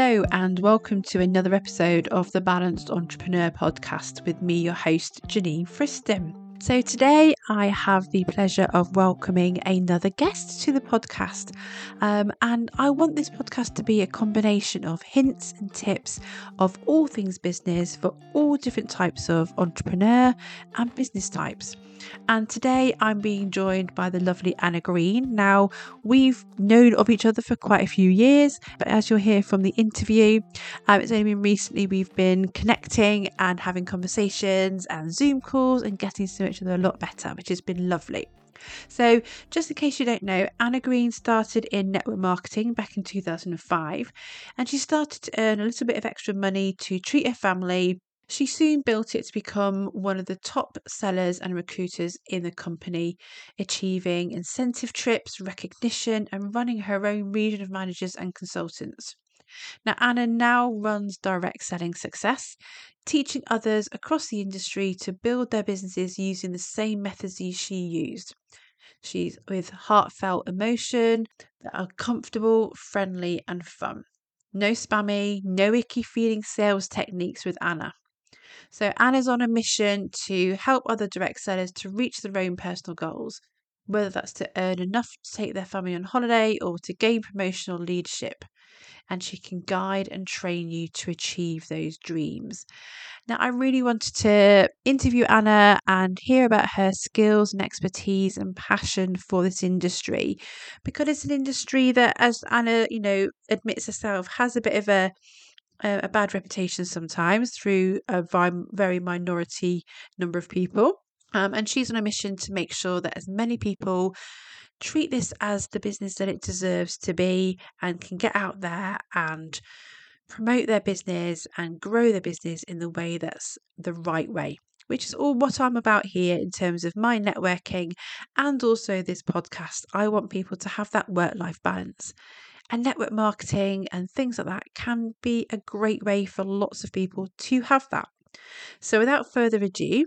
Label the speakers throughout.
Speaker 1: Hello, and welcome to another episode of the Balanced Entrepreneur podcast with me, your host, Janine Friston. So, today I have the pleasure of welcoming another guest to the podcast. Um, and I want this podcast to be a combination of hints and tips of all things business for all different types of entrepreneur and business types. And today I'm being joined by the lovely Anna Green. Now, we've known of each other for quite a few years, but as you'll hear from the interview, um, it's only been recently we've been connecting and having conversations and Zoom calls and getting to know each other a lot better, which has been lovely. So, just in case you don't know, Anna Green started in network marketing back in 2005 and she started to earn a little bit of extra money to treat her family she soon built it to become one of the top sellers and recruiters in the company, achieving incentive trips, recognition, and running her own region of managers and consultants. Now, Anna now runs direct selling success, teaching others across the industry to build their businesses using the same methods she used. She's with heartfelt emotion that are comfortable, friendly, and fun. No spammy, no icky feeling sales techniques with Anna. So Anna's on a mission to help other direct sellers to reach their own personal goals, whether that's to earn enough to take their family on holiday or to gain promotional leadership. And she can guide and train you to achieve those dreams. Now, I really wanted to interview Anna and hear about her skills and expertise and passion for this industry because it's an industry that, as Anna, you know, admits herself, has a bit of a a, bad reputation sometimes through a very minority number of people. Um, and she's on a mission to make sure that as many people treat this as the business that it deserves to be and can get out there and promote their business and grow their business in the way that's the right way which is all what I'm about here in terms of my networking and also this podcast. I want people to have that work life balance. And network marketing and things like that can be a great way for lots of people to have that. So, without further ado,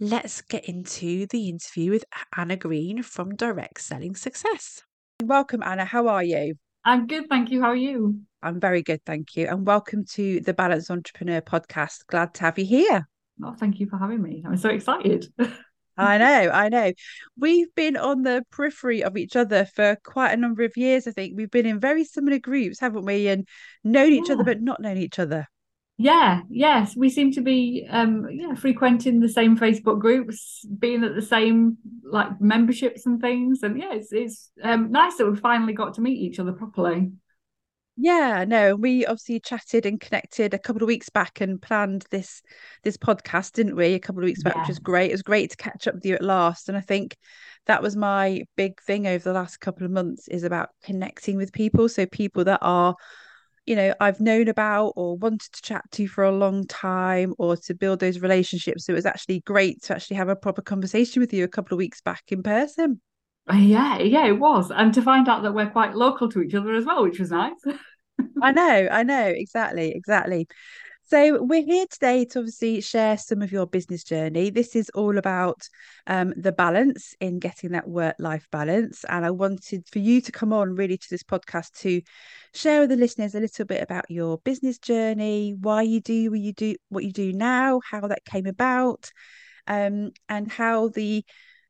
Speaker 1: let's get into the interview with Anna Green from Direct Selling Success. Welcome, Anna. How are you?
Speaker 2: I'm good, thank you. How are you?
Speaker 1: I'm very good, thank you. And welcome to the Balanced Entrepreneur podcast. Glad to have you here.
Speaker 2: Oh, thank you for having me. I'm so excited.
Speaker 1: I know, I know. We've been on the periphery of each other for quite a number of years, I think. We've been in very similar groups, haven't we? And known each yeah. other, but not known each other.
Speaker 2: Yeah, yes. We seem to be um yeah, frequenting the same Facebook groups, being at the same like memberships and things. And yeah, it's it's um nice that we've finally got to meet each other properly.
Speaker 1: Yeah, no, we obviously chatted and connected a couple of weeks back and planned this this podcast, didn't we? A couple of weeks back, yeah. which was great. It was great to catch up with you at last. And I think that was my big thing over the last couple of months is about connecting with people. So people that are, you know, I've known about or wanted to chat to for a long time or to build those relationships. So it was actually great to actually have a proper conversation with you a couple of weeks back in person.
Speaker 2: Uh, yeah, yeah, it was. And to find out that we're quite local to each other as well, which was nice.
Speaker 1: I know, I know, exactly, exactly. So we're here today to obviously share some of your business journey. This is all about um, the balance in getting that work-life balance, and I wanted for you to come on really to this podcast to share with the listeners a little bit about your business journey, why you do what you do, what you do now, how that came about, um, and how the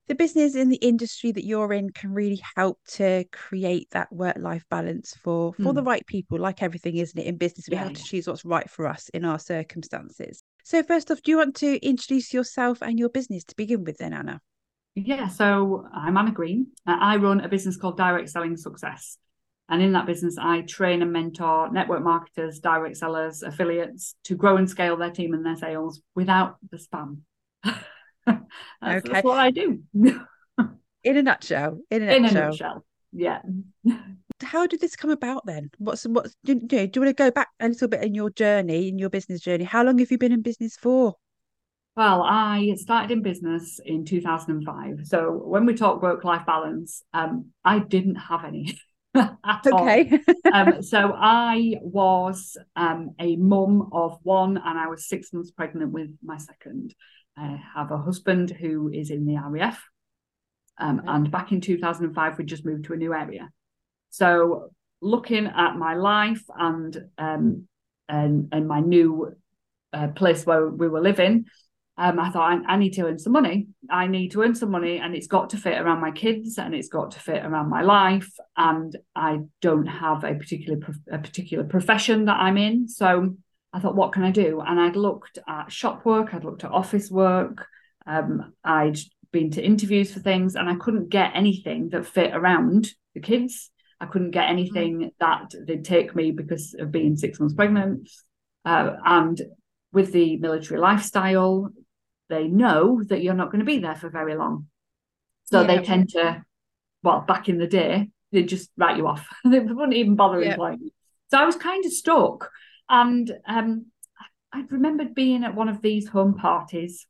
Speaker 1: the business in the industry that you're in can really help to create that work life balance for for mm. the hmm. right people like everything isn't it in business we yeah. have to choose what's right for us in our circumstances so first off do you want to introduce yourself and your business to begin with then anna
Speaker 2: yeah so i'm anna green i run a business called direct selling success and in that business i train and mentor network marketers direct sellers affiliates to grow and scale their team and their sales without the spam that's, okay. that's what I do.
Speaker 1: in a nutshell. In a
Speaker 2: in
Speaker 1: nutshell.
Speaker 2: a nutshell. Yeah.
Speaker 1: How did this come about then? What's what's do, you do you want to go back a little bit in your journey, in your business journey? How long have you been in business for?
Speaker 2: Well, I started in business in 2005. So when we talk work life balance, um, I didn't have any.
Speaker 1: Okay.
Speaker 2: um, so I was um, a mum of one, and I was six months pregnant with my second. I have a husband who is in the RAF. Um, okay. And back in 2005, we just moved to a new area. So looking at my life and um and and my new uh, place where we were living, um, I thought I, I, need to earn some money. I need to earn some money, and it's got to fit around my kids, and it's got to fit around my life. And I don't have a particular a particular profession that I'm in, so I thought, what can I do? And I'd looked at shop work, I'd looked at office work, um, I'd been to interviews for things, and I couldn't get anything that fit around the kids. I couldn't get anything mm-hmm. that they'd take me because of being six months pregnant. Uh, and with the military lifestyle, they know that you're not going to be there for very long. So yeah. they tend to, well, back in the day, they just write you off. they wouldn't even bother yeah. employing you. So I was kind of stuck. And um, I remembered being at one of these home parties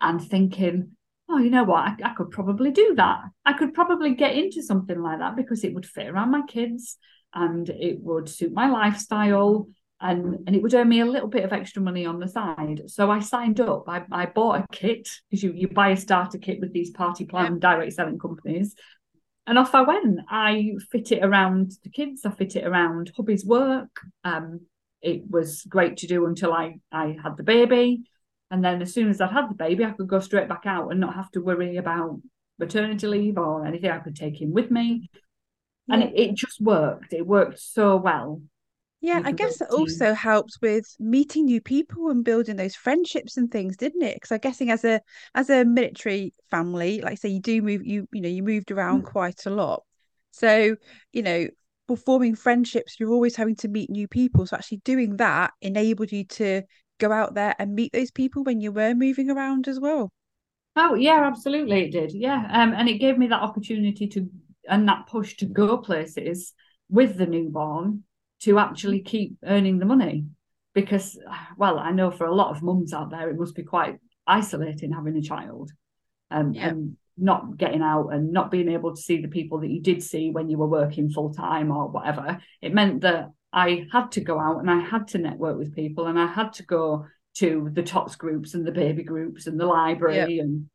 Speaker 2: and thinking, oh, you know what? I, I could probably do that. I could probably get into something like that because it would fit around my kids and it would suit my lifestyle and and it would earn me a little bit of extra money on the side. So I signed up. I, I bought a kit because you, you buy a starter kit with these party plan yeah. direct selling companies. And off I went. I fit it around the kids, I fit it around hubby's work. Um, it was great to do until I, I had the baby. And then as soon as I'd had the baby, I could go straight back out and not have to worry about maternity leave or anything. I could take him with me. And it, it just worked. It worked so well
Speaker 1: yeah, I guess it also helps with meeting new people and building those friendships and things, didn't it? Because I'm guessing as a as a military family, like I say you do move, you you know, you moved around mm. quite a lot. So, you know, for forming friendships, you're always having to meet new people. So actually doing that enabled you to go out there and meet those people when you were moving around as well.
Speaker 2: Oh yeah, absolutely it did. Yeah. Um, and it gave me that opportunity to and that push to go places with the newborn to actually keep earning the money because well i know for a lot of mums out there it must be quite isolating having a child um, yeah. and not getting out and not being able to see the people that you did see when you were working full time or whatever it meant that i had to go out and i had to network with people and i had to go to the tots groups and the baby groups and the library yeah. and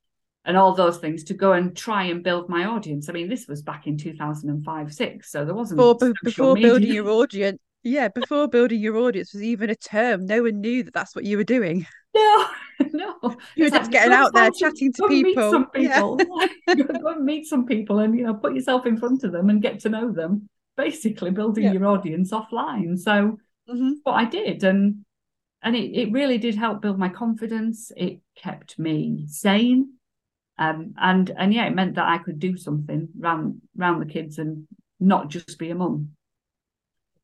Speaker 2: and all those things to go and try and build my audience. I mean, this was back in 2005, six, so there wasn't
Speaker 1: before, before building your audience. Yeah, before building your audience was even a term. No one knew that that's what you were doing.
Speaker 2: No, no.
Speaker 1: You were just like, getting out there chatting to people.
Speaker 2: some people. Yeah. go and meet some people and you know put yourself in front of them and get to know them. Basically, building yeah. your audience offline. So mm-hmm. what I did, and and it, it really did help build my confidence. It kept me sane um, and and yeah, it meant that I could do something around around the kids and not just be a mum.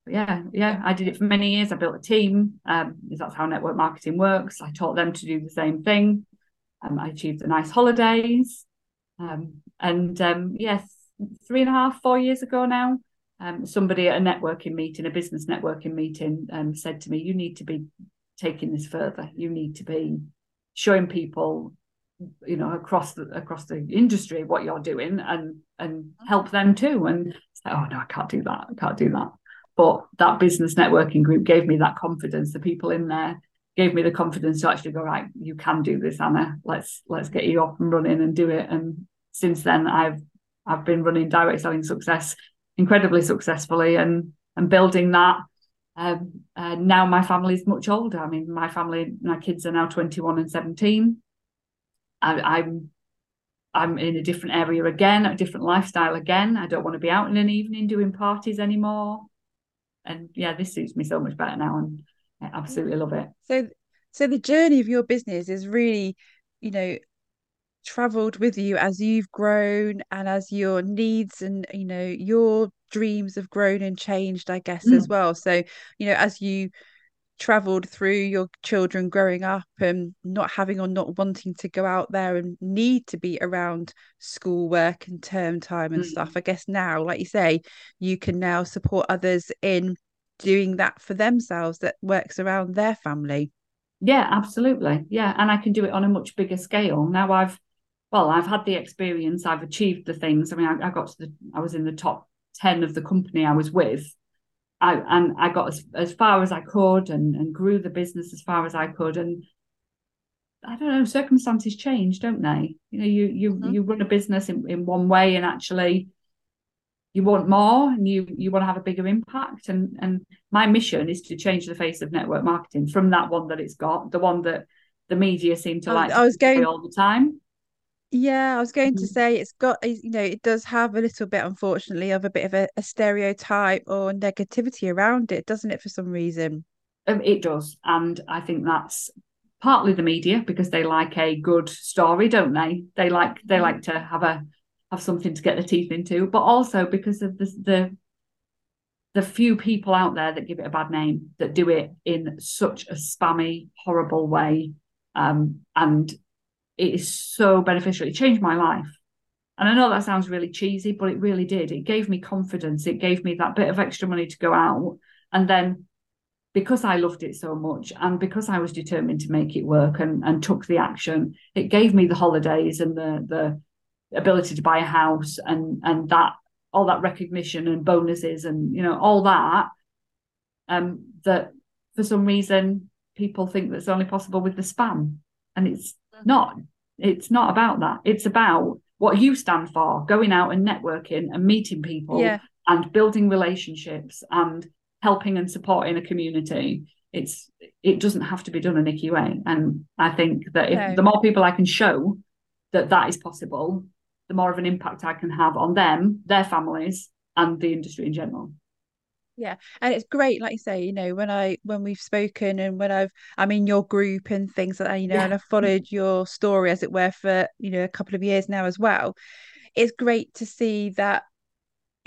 Speaker 2: yeah, yeah, I did it for many years. I built a team. Um, that's how network marketing works. I taught them to do the same thing. Um, I achieved the nice holidays. Um, and um, yes, three and a half, four years ago now, um, somebody at a networking meeting, a business networking meeting, um, said to me, "You need to be taking this further. You need to be showing people you know across the across the industry what you're doing and and help them too. And say oh no i can't do that. I can't do that. But that business networking group gave me that confidence. The people in there gave me the confidence to actually go right you can do this anna. Let's let's get you up and running and do it. And since then i've i've been running direct selling success incredibly successfully and and building that. Um, uh, now my family is much older. I mean my family my kids are now 21 and 17 I, I'm I'm in a different area again, a different lifestyle again. I don't want to be out in an evening doing parties anymore. And yeah, this suits me so much better now, and I absolutely love it.
Speaker 1: So, so the journey of your business is really, you know, traveled with you as you've grown and as your needs and you know your dreams have grown and changed, I guess mm. as well. So, you know, as you traveled through your children growing up and not having or not wanting to go out there and need to be around schoolwork and term time and mm. stuff i guess now like you say you can now support others in doing that for themselves that works around their family.
Speaker 2: Yeah absolutely. Yeah and i can do it on a much bigger scale. Now i've well i've had the experience i've achieved the things. I mean i, I got to the i was in the top 10 of the company i was with I and I got as, as far as I could and, and grew the business as far as I could. And I don't know, circumstances change, don't they? You know, you you mm-hmm. you run a business in, in one way and actually you want more and you you want to have a bigger impact and and my mission is to change the face of network marketing from that one that it's got the one that the media seem to like I was going all the time
Speaker 1: yeah I was going to say it's got you know it does have a little bit unfortunately of a bit of a, a stereotype or negativity around it doesn't it for some reason
Speaker 2: um, it does and I think that's partly the media because they like a good story don't they they like they mm-hmm. like to have a have something to get their teeth into, but also because of the the the few people out there that give it a bad name that do it in such a spammy, horrible way. Um, and it is so beneficial. It changed my life. And I know that sounds really cheesy, but it really did. It gave me confidence. It gave me that bit of extra money to go out. And then because I loved it so much and because I was determined to make it work and, and took the action, it gave me the holidays and the the ability to buy a house and and that all that recognition and bonuses and you know all that um that for some reason people think that's only possible with the spam and it's. Not it's not about that it's about what you stand for going out and networking and meeting people
Speaker 1: yeah.
Speaker 2: and building relationships and helping and supporting a community it's it doesn't have to be done in a way. and I think that if no. the more people I can show that that is possible the more of an impact I can have on them, their families, and the industry in general.
Speaker 1: Yeah, and it's great, like you say, you know, when I when we've spoken and when I've I'm in your group and things like that, you know, yeah. and I've followed your story as it were for you know a couple of years now as well. It's great to see that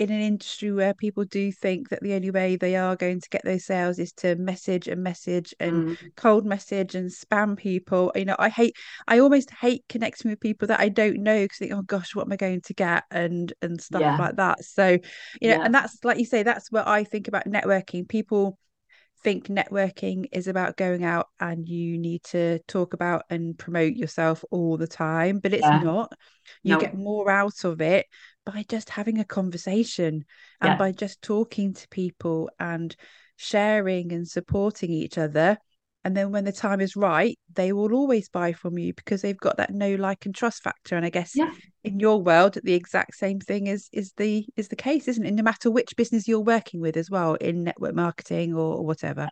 Speaker 1: in an industry where people do think that the only way they are going to get those sales is to message and message and mm. cold message and spam people you know i hate i almost hate connecting with people that i don't know because think oh gosh what am i going to get and and stuff yeah. like that so you know yeah. and that's like you say that's what i think about networking people think networking is about going out and you need to talk about and promote yourself all the time but it's yeah. not you no. get more out of it by just having a conversation and yeah. by just talking to people and sharing and supporting each other. And then when the time is right they will always buy from you because they've got that no like and trust factor. And i guess
Speaker 2: yeah.
Speaker 1: in your world the exact same thing is is the is the case isn't it? No matter which business you're working with as well in network marketing or, or whatever.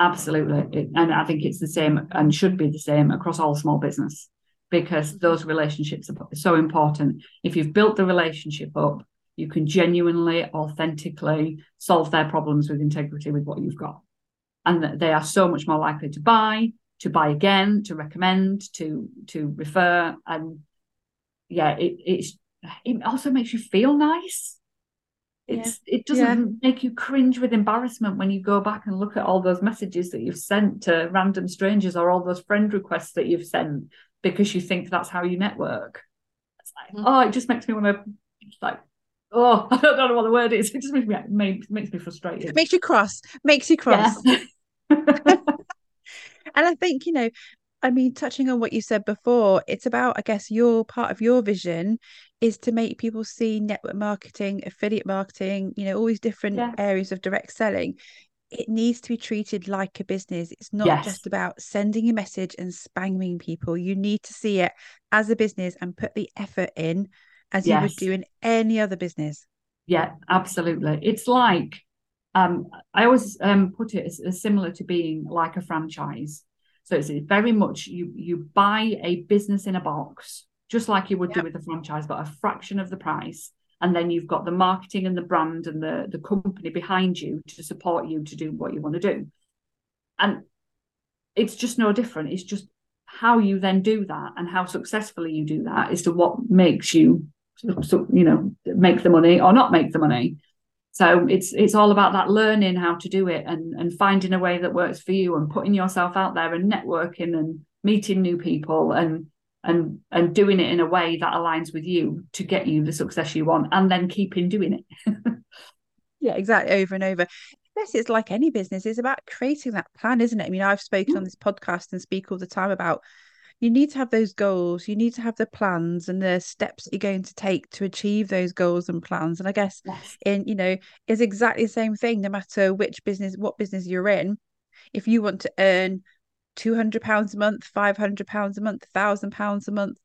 Speaker 2: Absolutely. And i think it's the same and should be the same across all small business because mm-hmm. those relationships are so important. If you've built the relationship up, you can genuinely, authentically solve their problems with integrity with what you've got. And they are so much more likely to buy, to buy again, to recommend, to to refer. And yeah, it it's it also makes you feel nice. It's yeah. it doesn't yeah. make you cringe with embarrassment when you go back and look at all those messages that you've sent to random strangers or all those friend requests that you've sent because you think that's how you network. It's like, mm-hmm. oh, it just makes me want to like, oh, I don't know what the word is. It just makes me makes, makes me frustrated.
Speaker 1: Makes you cross. Makes you cross. Yeah. and I think you know, I mean, touching on what you said before, it's about, I guess, your part of your vision is to make people see network marketing, affiliate marketing, you know, all these different yeah. areas of direct selling it needs to be treated like a business. It's not yes. just about sending a message and spamming people. You need to see it as a business and put the effort in as yes. you would do in any other business.
Speaker 2: Yeah, absolutely. It's like um, I always um, put it as, as, similar to being like a franchise. So it's very much you you buy a business in a box, just like you would yep. do with a franchise, but a fraction of the price and then you've got the marketing and the brand and the the company behind you to support you to do what you want to do. And it's just no different. It's just how you then do that and how successfully you do that is to what makes you so, you know make the money or not make the money. So it's it's all about that learning how to do it and and finding a way that works for you and putting yourself out there and networking and meeting new people and and and doing it in a way that aligns with you to get you the success you want and then keeping doing it.
Speaker 1: Yeah exactly over and over. Yes it's like any business it's about creating that plan isn't it? I mean i've spoken on this podcast and speak all the time about you need to have those goals you need to have the plans and the steps that you're going to take to achieve those goals and plans. And i guess yes. in you know is exactly the same thing no matter which business what business you're in. If you want to earn 200 pounds a month 500 pounds a month 1000 pounds a month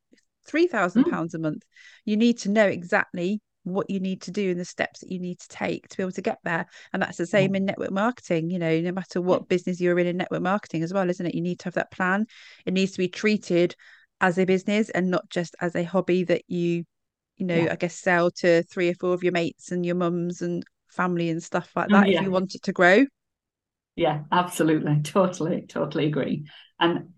Speaker 1: 3000 mm. pounds a month you need to know exactly what you need to do and the steps that you need to take to be able to get there. And that's the same in network marketing, you know, no matter what business you're in in network marketing as well, isn't it? You need to have that plan. It needs to be treated as a business and not just as a hobby that you, you know, yeah. I guess sell to three or four of your mates and your mums and family and stuff like that if you want it to grow.
Speaker 2: Yeah, absolutely. Totally, totally agree. And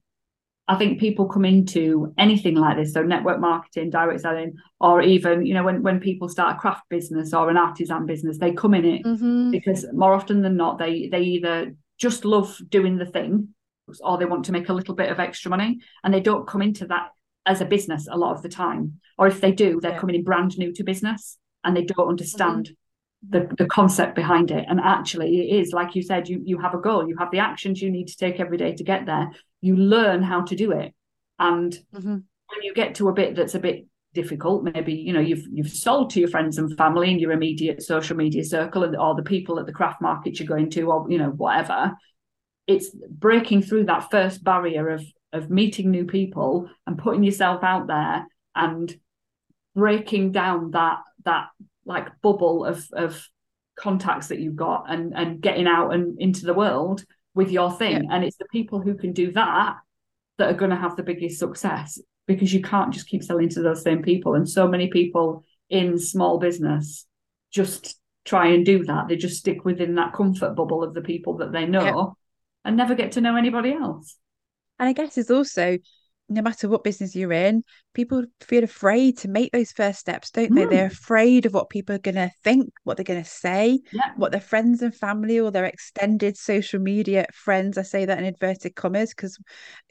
Speaker 2: I think people come into anything like this, so network marketing, direct selling, or even, you know, when, when people start a craft business or an artisan business, they come in it mm-hmm. because more often than not, they they either just love doing the thing or they want to make a little bit of extra money and they don't come into that as a business a lot of the time. Or if they do, they're yeah. coming in brand new to business and they don't understand mm-hmm the, the concept behind it. And actually, it is like you said, you you have a goal, you have the actions you need to take every day to get there. You learn how to do it, and mm-hmm. when you get to a bit that's a bit difficult, maybe you know you've you've sold to your friends and family in your immediate social media circle, and or the people at the craft market you're going to, or you know whatever. It's breaking through that first barrier of of meeting new people and putting yourself out there and breaking down that that like bubble of of contacts that you've got and and getting out and into the world with your thing yeah. and it's the people who can do that that are going to have the biggest success because you can't just keep selling to those same people and so many people in small business just try and do that they just stick within that comfort bubble of the people that they know yeah. and never get to know anybody else
Speaker 1: and i guess it's also no matter what business you're in, people feel afraid to make those first steps, don't they? Mm. They're afraid of what people are going to think, what they're going to say, yeah. what their friends and family or their extended social media friends, I say that in inverted commas, because,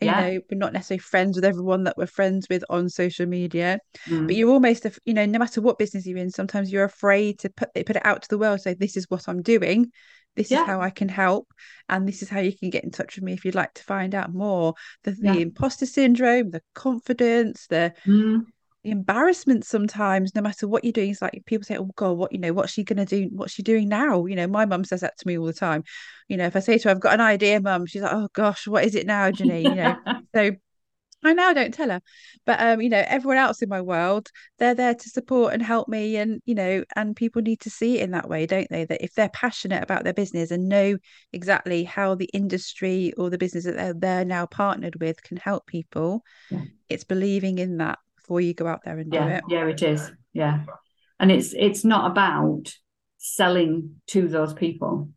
Speaker 1: you yeah. know, we're not necessarily friends with everyone that we're friends with on social media. Mm. But you're almost, you know, no matter what business you're in, sometimes you're afraid to put, put it out to the world, say, this is what I'm doing this yeah. is how I can help, and this is how you can get in touch with me if you'd like to find out more. The, the imposter syndrome, the confidence, the mm. the embarrassment sometimes, no matter what you're doing, it's like people say, Oh God, what you know, what's she gonna do? What's she doing now? You know, my mum says that to me all the time. You know, if I say to her, I've got an idea, mum, she's like, Oh gosh, what is it now, Jenny? You know, so I now don't tell her, but um, you know, everyone else in my world, they're there to support and help me, and you know, and people need to see it in that way, don't they? That if they're passionate about their business and know exactly how the industry or the business that they're, they're now partnered with can help people, yeah. it's believing in that before you go out there and
Speaker 2: yeah,
Speaker 1: do it.
Speaker 2: Yeah, it is. Yeah, and it's it's not about selling to those people.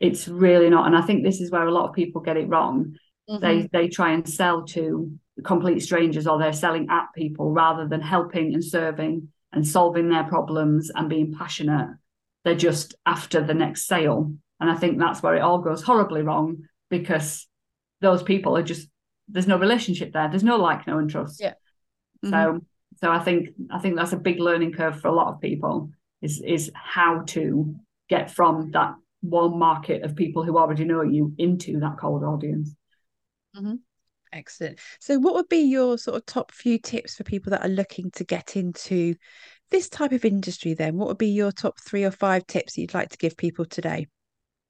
Speaker 2: It's really not, and I think this is where a lot of people get it wrong Mm-hmm. They they try and sell to complete strangers or they're selling at people rather than helping and serving and solving their problems and being passionate. They're just after the next sale. And I think that's where it all goes horribly wrong because those people are just there's no relationship there. There's no like, no and trust.
Speaker 1: Yeah.
Speaker 2: Mm-hmm. So so I think I think that's a big learning curve for a lot of people is is how to get from that one market of people who already know you into that cold audience.
Speaker 1: Mm-hmm. Excellent. So, what would be your sort of top few tips for people that are looking to get into this type of industry? Then, what would be your top three or five tips that you'd like to give people today?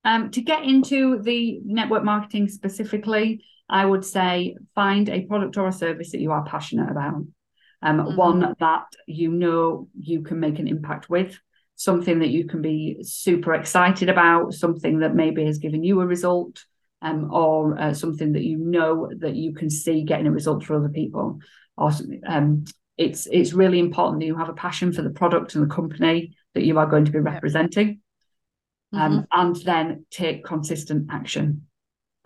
Speaker 2: Um, to get into the network marketing specifically, I would say find a product or a service that you are passionate about. Um, mm-hmm. One that you know you can make an impact with, something that you can be super excited about, something that maybe has given you a result, um, or uh, something that you know that you can see getting a result for other people. Or um, it's it's really important that you have a passion for the product and the company that you are going to be representing, yep. um, mm-hmm. and then take consistent action.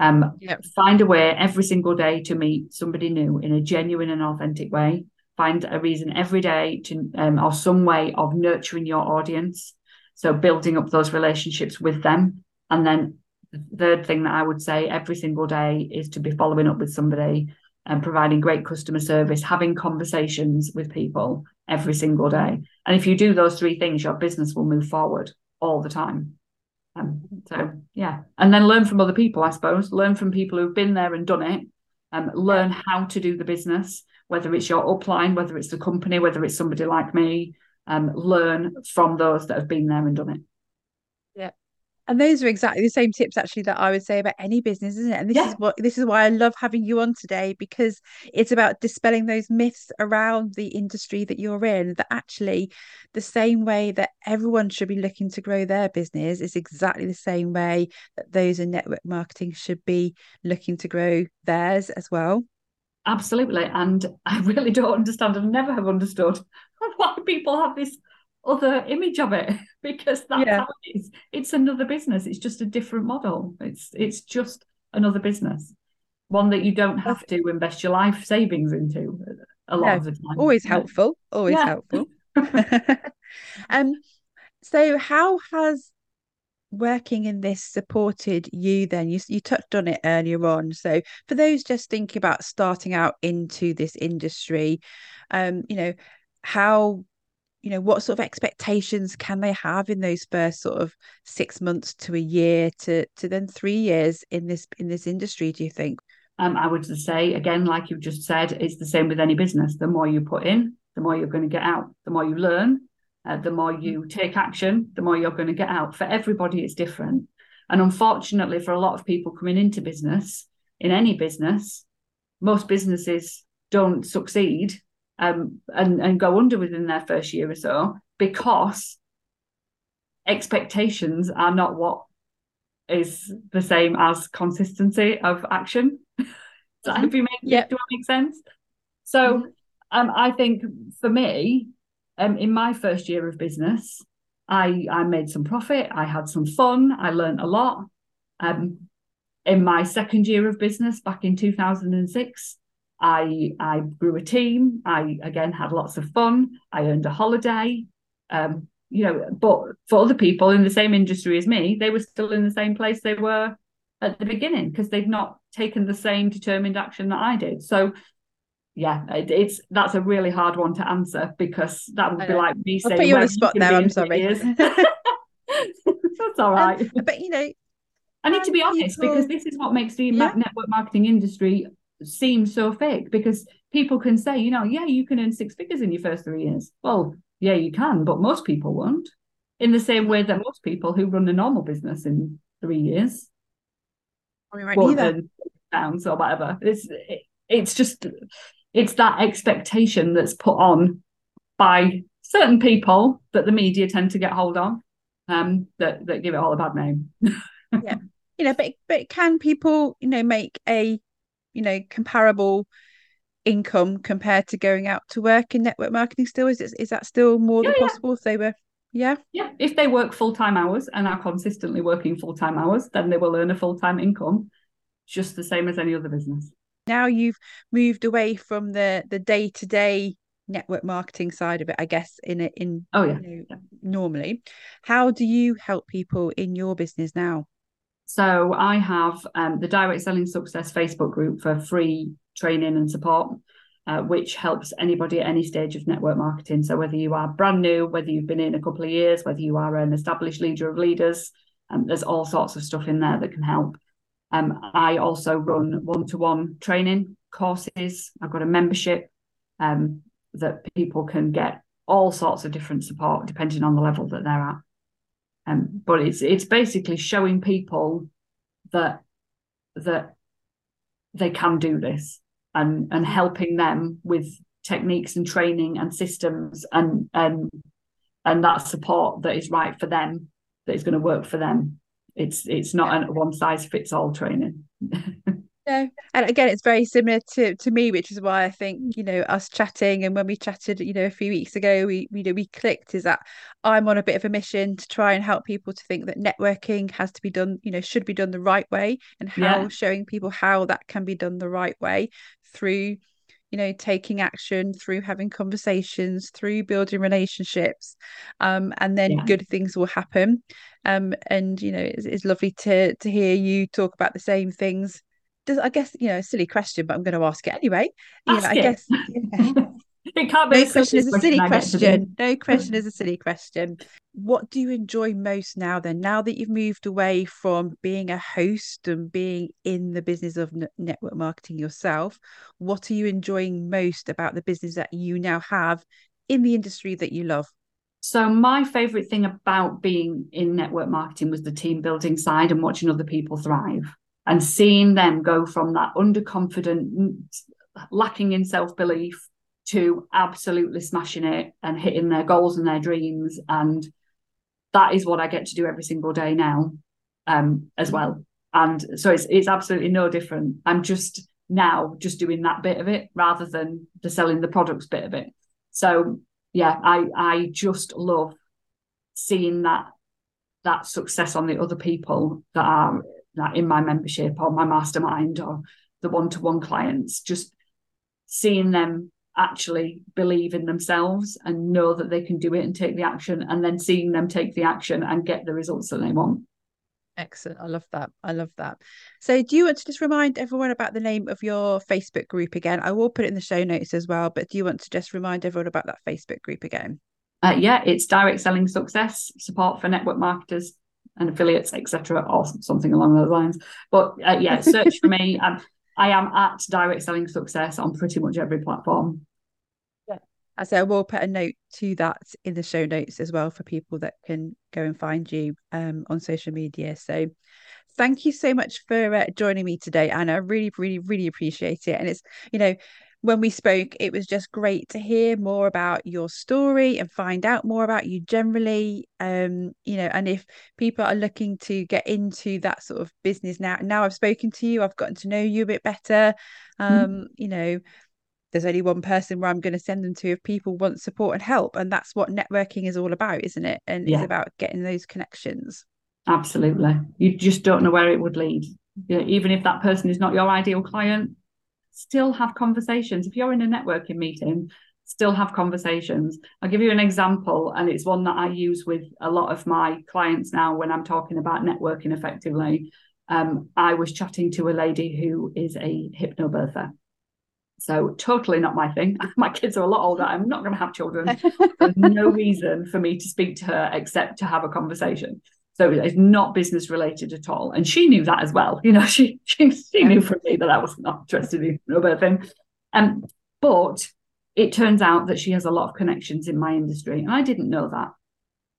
Speaker 2: Um, yep. Find a way every single day to meet somebody new in a genuine and authentic way. Find a reason every day to, um, or some way of nurturing your audience. So building up those relationships with them, and then the third thing that I would say every single day is to be following up with somebody and providing great customer service, having conversations with people every single day. And if you do those three things, your business will move forward all the time. Um, so yeah, and then learn from other people, I suppose. Learn from people who've been there and done it. Um, learn how to do the business, whether it's your upline, whether it's the company, whether it's somebody like me. Um, learn from those that have been there and done it.
Speaker 1: And those are exactly the same tips actually that I would say about any business, isn't it? And this
Speaker 2: Yeah.
Speaker 1: is what this is why I love having you on today because it's about dispelling those myths around the industry that you're in. That actually the same way that everyone should be looking to grow their business is exactly the same way that those in network marketing should be looking to grow theirs as well.
Speaker 2: Absolutely. And I really don't understand and never have understood why people have this other image of it because that's
Speaker 1: Yeah.
Speaker 2: how it is. It's another business. It's just a different model. It's it's just another business. One that you don't have to invest your life savings into a lot
Speaker 1: No,
Speaker 2: of the time.
Speaker 1: Always helpful. Always
Speaker 2: Yeah.
Speaker 1: helpful. um, so how has working in this supported you then? You you touched on it earlier on. So for those just thinking about starting out into this industry, um, you know, how you know what sort of expectations can they have in those first sort of six months to a year to to then three years in this in this industry do you think
Speaker 2: Um, I would just say again, like you've just said, it's the same with any business. The more you put in, the more you're going to get out. The more you learn, uh, the more you take action, the more you're going to get out. For everybody, it's different. And unfortunately, for a lot of people coming into business, in any business, most businesses don't succeed um, and, and go under within their first year or so because expectations are not what is the same as consistency of action.
Speaker 1: Mhm.
Speaker 2: you make do that make sense? So
Speaker 1: Mhm.
Speaker 2: um, I think for me, um, in my first year of business, I I made some profit, I had some fun, I learned a lot. Um, in my second year of business back in 2006, I I grew a team. I again had lots of fun. I earned a holiday. Um, you know, but for other people in the same industry as me, they were still in the same place they were at the beginning because they've not taken the same determined action that I did. So yeah, it, it's that's a really hard one to answer because that would be like me
Speaker 1: I'll
Speaker 2: saying
Speaker 1: put you on
Speaker 2: "Where
Speaker 1: the spot there i'm sorry
Speaker 2: years?" that's all right.
Speaker 1: Um, but you know
Speaker 2: I need to be honest
Speaker 1: people-
Speaker 2: because this is what makes the
Speaker 1: Yeah.
Speaker 2: network marketing industry seem so fake because people can say, you know, yeah, you can earn six figures in your first three years. Well, yeah, you can, but most people won't. In the same way that most people who run a normal business in three years
Speaker 1: I mean, right
Speaker 2: won't pounds or whatever. It's it, it's just it's that expectation that's put on by certain people that the media tend to get hold of, um, that that give it all a bad name.
Speaker 1: Yeah, you know but but can people you know make a you know comparable income compared to going out to work in network marketing still is is that still more than
Speaker 2: Yeah, yeah.
Speaker 1: possible if they were yeah
Speaker 2: Yeah, if they work full time hours and are consistently working full time hours, then they will earn a full time income, just the same as any other business.
Speaker 1: now you've moved away from the the day to day network marketing side of it i guess in it in
Speaker 2: Oh yeah.
Speaker 1: you know, normally how do you help people in your business now
Speaker 2: So I have um, the Direct Selling Success Facebook group for free training and support, uh, which helps anybody at any stage of network marketing. So whether you are brand new, whether you've been in a couple of years, whether you are an established leader of leaders, um, there's all sorts of stuff in there that can help. Um, I also run one-to-one training courses. I've got a membership um, that people can get all sorts of different support depending on the level that they're at. Um, but it's it's basically showing people that that they can do this and and helping them with techniques and training and systems and and and that support that is right for them that is going to work for them. It's it's not a one size fits all training.
Speaker 1: No, and again, it's very similar to to me, which is why I think you know us chatting and when we chatted, you know, a few weeks ago, we we, you know, we clicked. Is that I'm on a bit of a mission to try and help people to think that networking has to be done, you know, should be done the right way, and how
Speaker 2: Yeah.
Speaker 1: showing people how that can be done the right way through, you know, taking action, through having conversations, through building relationships, um, and then
Speaker 2: Yeah.
Speaker 1: good things will happen. Um, and you know, it's, it's lovely to to hear you talk about the same things does I guess you know a silly question, but I'm going to ask it anyway. You know,
Speaker 2: Ask
Speaker 1: I
Speaker 2: it.
Speaker 1: guess
Speaker 2: it can't be
Speaker 1: no
Speaker 2: a
Speaker 1: question is
Speaker 2: silly
Speaker 1: a silly
Speaker 2: I do.
Speaker 1: question. No question is a silly question. What do you enjoy most now? Then, now that you've moved away from being a host and being in the business of network marketing yourself, what are you enjoying most about the business that you now have in the industry that you love?
Speaker 2: So my favorite thing about being in network marketing was the team building side and watching other people thrive and seeing them go from that underconfident, lacking in self belief to absolutely smashing it and hitting their goals and their dreams. And that is what I get to do every single day now, um, as well. And so it's it's absolutely no different. I'm just now just doing that bit of it rather than the selling the products bit of it. So yeah, I I just love seeing that that success on the other people that are that in my membership or my mastermind or the one-to-one clients, just seeing them actually believe in themselves and know that they can do it and take the action and then seeing them take the action and get the results that they want.
Speaker 1: Excellent. I love that. I love that. So do you want to just remind everyone about the name of your facebook group again? I will put it in the show notes as well but do you want to just remind everyone about that facebook group again?
Speaker 2: Uh, yeah it's direct selling success support for network marketers and affiliates etc or something along those lines but uh, yeah search for me um, I am at Direct Selling Success on pretty much every platform.
Speaker 1: Yeah. I say I will put a note to that in the show notes as well for people that can go and find you um, on social media. So thank you so much for uh, joining me today, Anna. I really, really, really appreciate it. And it's, you know, when we spoke, it was just great to hear more about your story and find out more about you generally. Um, you know, and if people are looking to get into that sort of business now, now I've spoken to you, I've gotten to know you a bit better. Mm-hmm. Um, mm-hmm. you know, there's only one person where I'm going to send them to if people want support and help. And that's what networking is all about, isn't it? And yeah. it's about getting those connections.
Speaker 2: Absolutely. You just don't know where it would lead. You know, even if that person is not your ideal client, still have conversations. If you're in a networking meeting, still have conversations. I'll give you an example, and it's one that I use with a lot of my clients now when I'm talking about networking effectively. Um, I was chatting to a lady who is a hypnobirther. So totally not my thing. My kids are a lot older. I'm not going to have children. There's no reason for me to speak to her except to have a conversation. So it's not business related at all. And she knew that as well. You know, she she, she knew from me that I was not interested in no thing. Um, but it turns out that she has a lot of connections in my industry. And I didn't know that.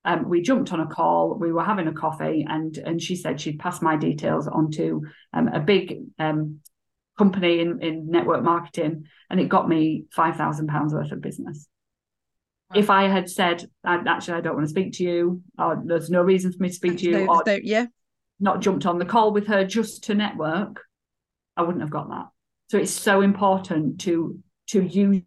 Speaker 2: Um, we jumped on a call, we were having a coffee, and and she said she'd pass my details on to um, a big um, company in, in network marketing, and it got me five thousand pounds worth of business if I had said, actually, I don't want to speak to you, or there's no reason for me to speak to you, no, or
Speaker 1: no, yeah,
Speaker 2: not jumped on the call with her just to network, I wouldn't have got that. So it's so important to to use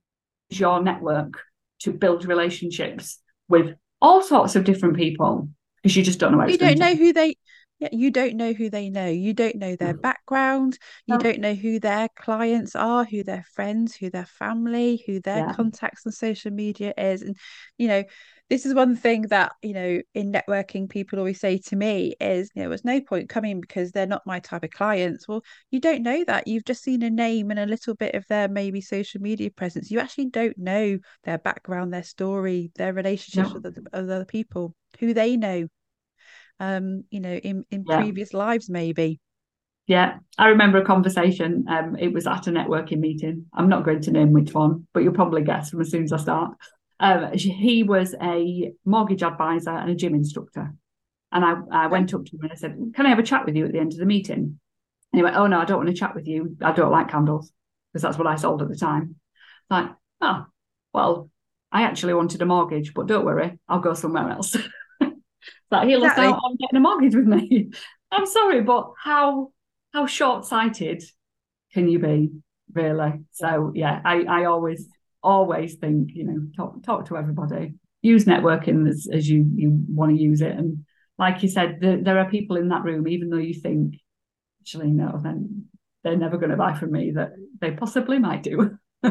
Speaker 2: your network to build relationships with all sorts of different people because you just don't know.
Speaker 1: you don't know who they yeah, you don't know who they know. You don't know their background. You don't know who their clients are, who their friends, who their family, who their yeah. contacts on social media is. And, you know, this is one thing that, you know, in networking, people always say to me is, you know, there's no point coming because they're not my type of clients. Well, you don't know that. You've just seen a name and a little bit of their maybe social media presence. You actually don't know their background, their story, their relationships no. with other, other people, who they know um, you know, in, in yeah. previous lives, maybe.
Speaker 2: Yeah, I remember a conversation. Um, it was at a networking meeting. I'm not going to name which one, but you'll probably guess from as soon as I start. Um, he was a mortgage advisor and a gym instructor. And I, I went up to him and I said, Can I have a chat with you at the end of the meeting? And he went, Oh, no, I don't want to chat with you. I don't like candles because that's what I sold at the time. Like, oh, well, I actually wanted a mortgage, but don't worry, I'll go somewhere else. Like he lost exactly. out on oh, getting a mortgage with me. I'm sorry, but how how short sighted can you be, really? So yeah, I, I always always think, you know, talk talk to everybody. Use networking as, as you you want to use it. And like you said, the, there are people in that room, even though you think, actually, no, then they're never going to buy from me, that they possibly might do.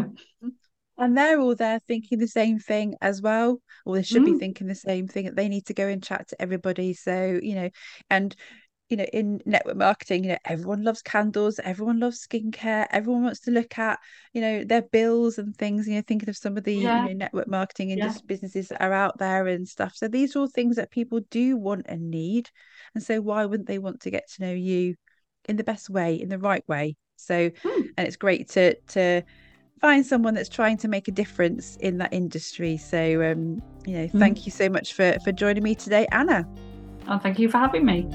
Speaker 1: and they're all there thinking the same thing as well or they should mm. be thinking the same thing that they need to go and chat to everybody so you know and you know in network marketing you know everyone loves candles everyone loves skincare everyone wants to look at you know their bills and things you know thinking of some of the yeah. you know network marketing and yeah. just businesses that are out there and stuff so these are all things that people do want and need and so why wouldn't they want to get to know you in the best way in the right way so mm. and it's great to to find someone that's trying to make a difference in that industry. So, um, you know, mm-hmm. thank you so much for for joining me today, Anna.
Speaker 2: Oh, thank you for having me.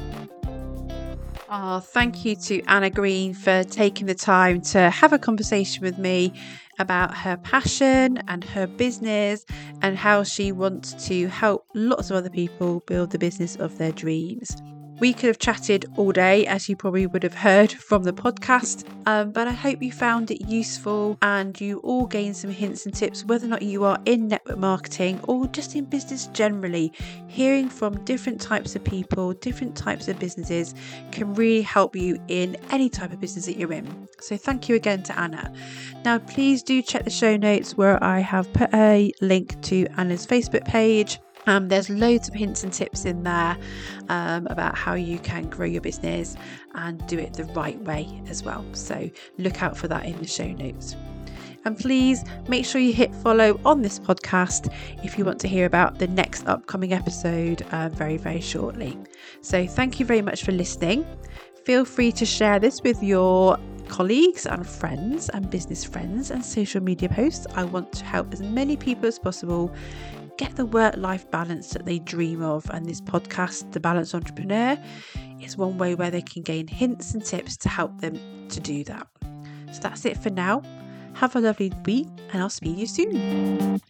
Speaker 1: Oh, thank you to Anna Green for taking the time to have a conversation with me about her passion and her business and how she wants to help lots of other people build the business of their dreams. We could have chatted all day, as you probably would have heard from the podcast, um, but I hope you found it useful and you all gained some hints and tips, whether or not you are in network marketing or just in business generally. Hearing from different types of people, different types of businesses can really help you in any type of business that you're in. So, thank you again to Anna. Now, please do check the show notes where I have put a link to Anna's Facebook page um, there's loads of hints and tips in there um, about how you can grow your business and do it the right way as well. So look out for that in the show notes. And please make sure you hit follow on this podcast if you want to hear about the next upcoming episode uh, very, very shortly. So, thank you very much for listening. Feel free to share this with your colleagues and friends and business friends and social media posts. I want to help as many people as possible get the work life balance that they dream of. And this podcast, The Balanced Entrepreneur, is one way where they can gain hints and tips to help them to do that. So that's it for now. Have a lovely week, and I'll to you soon.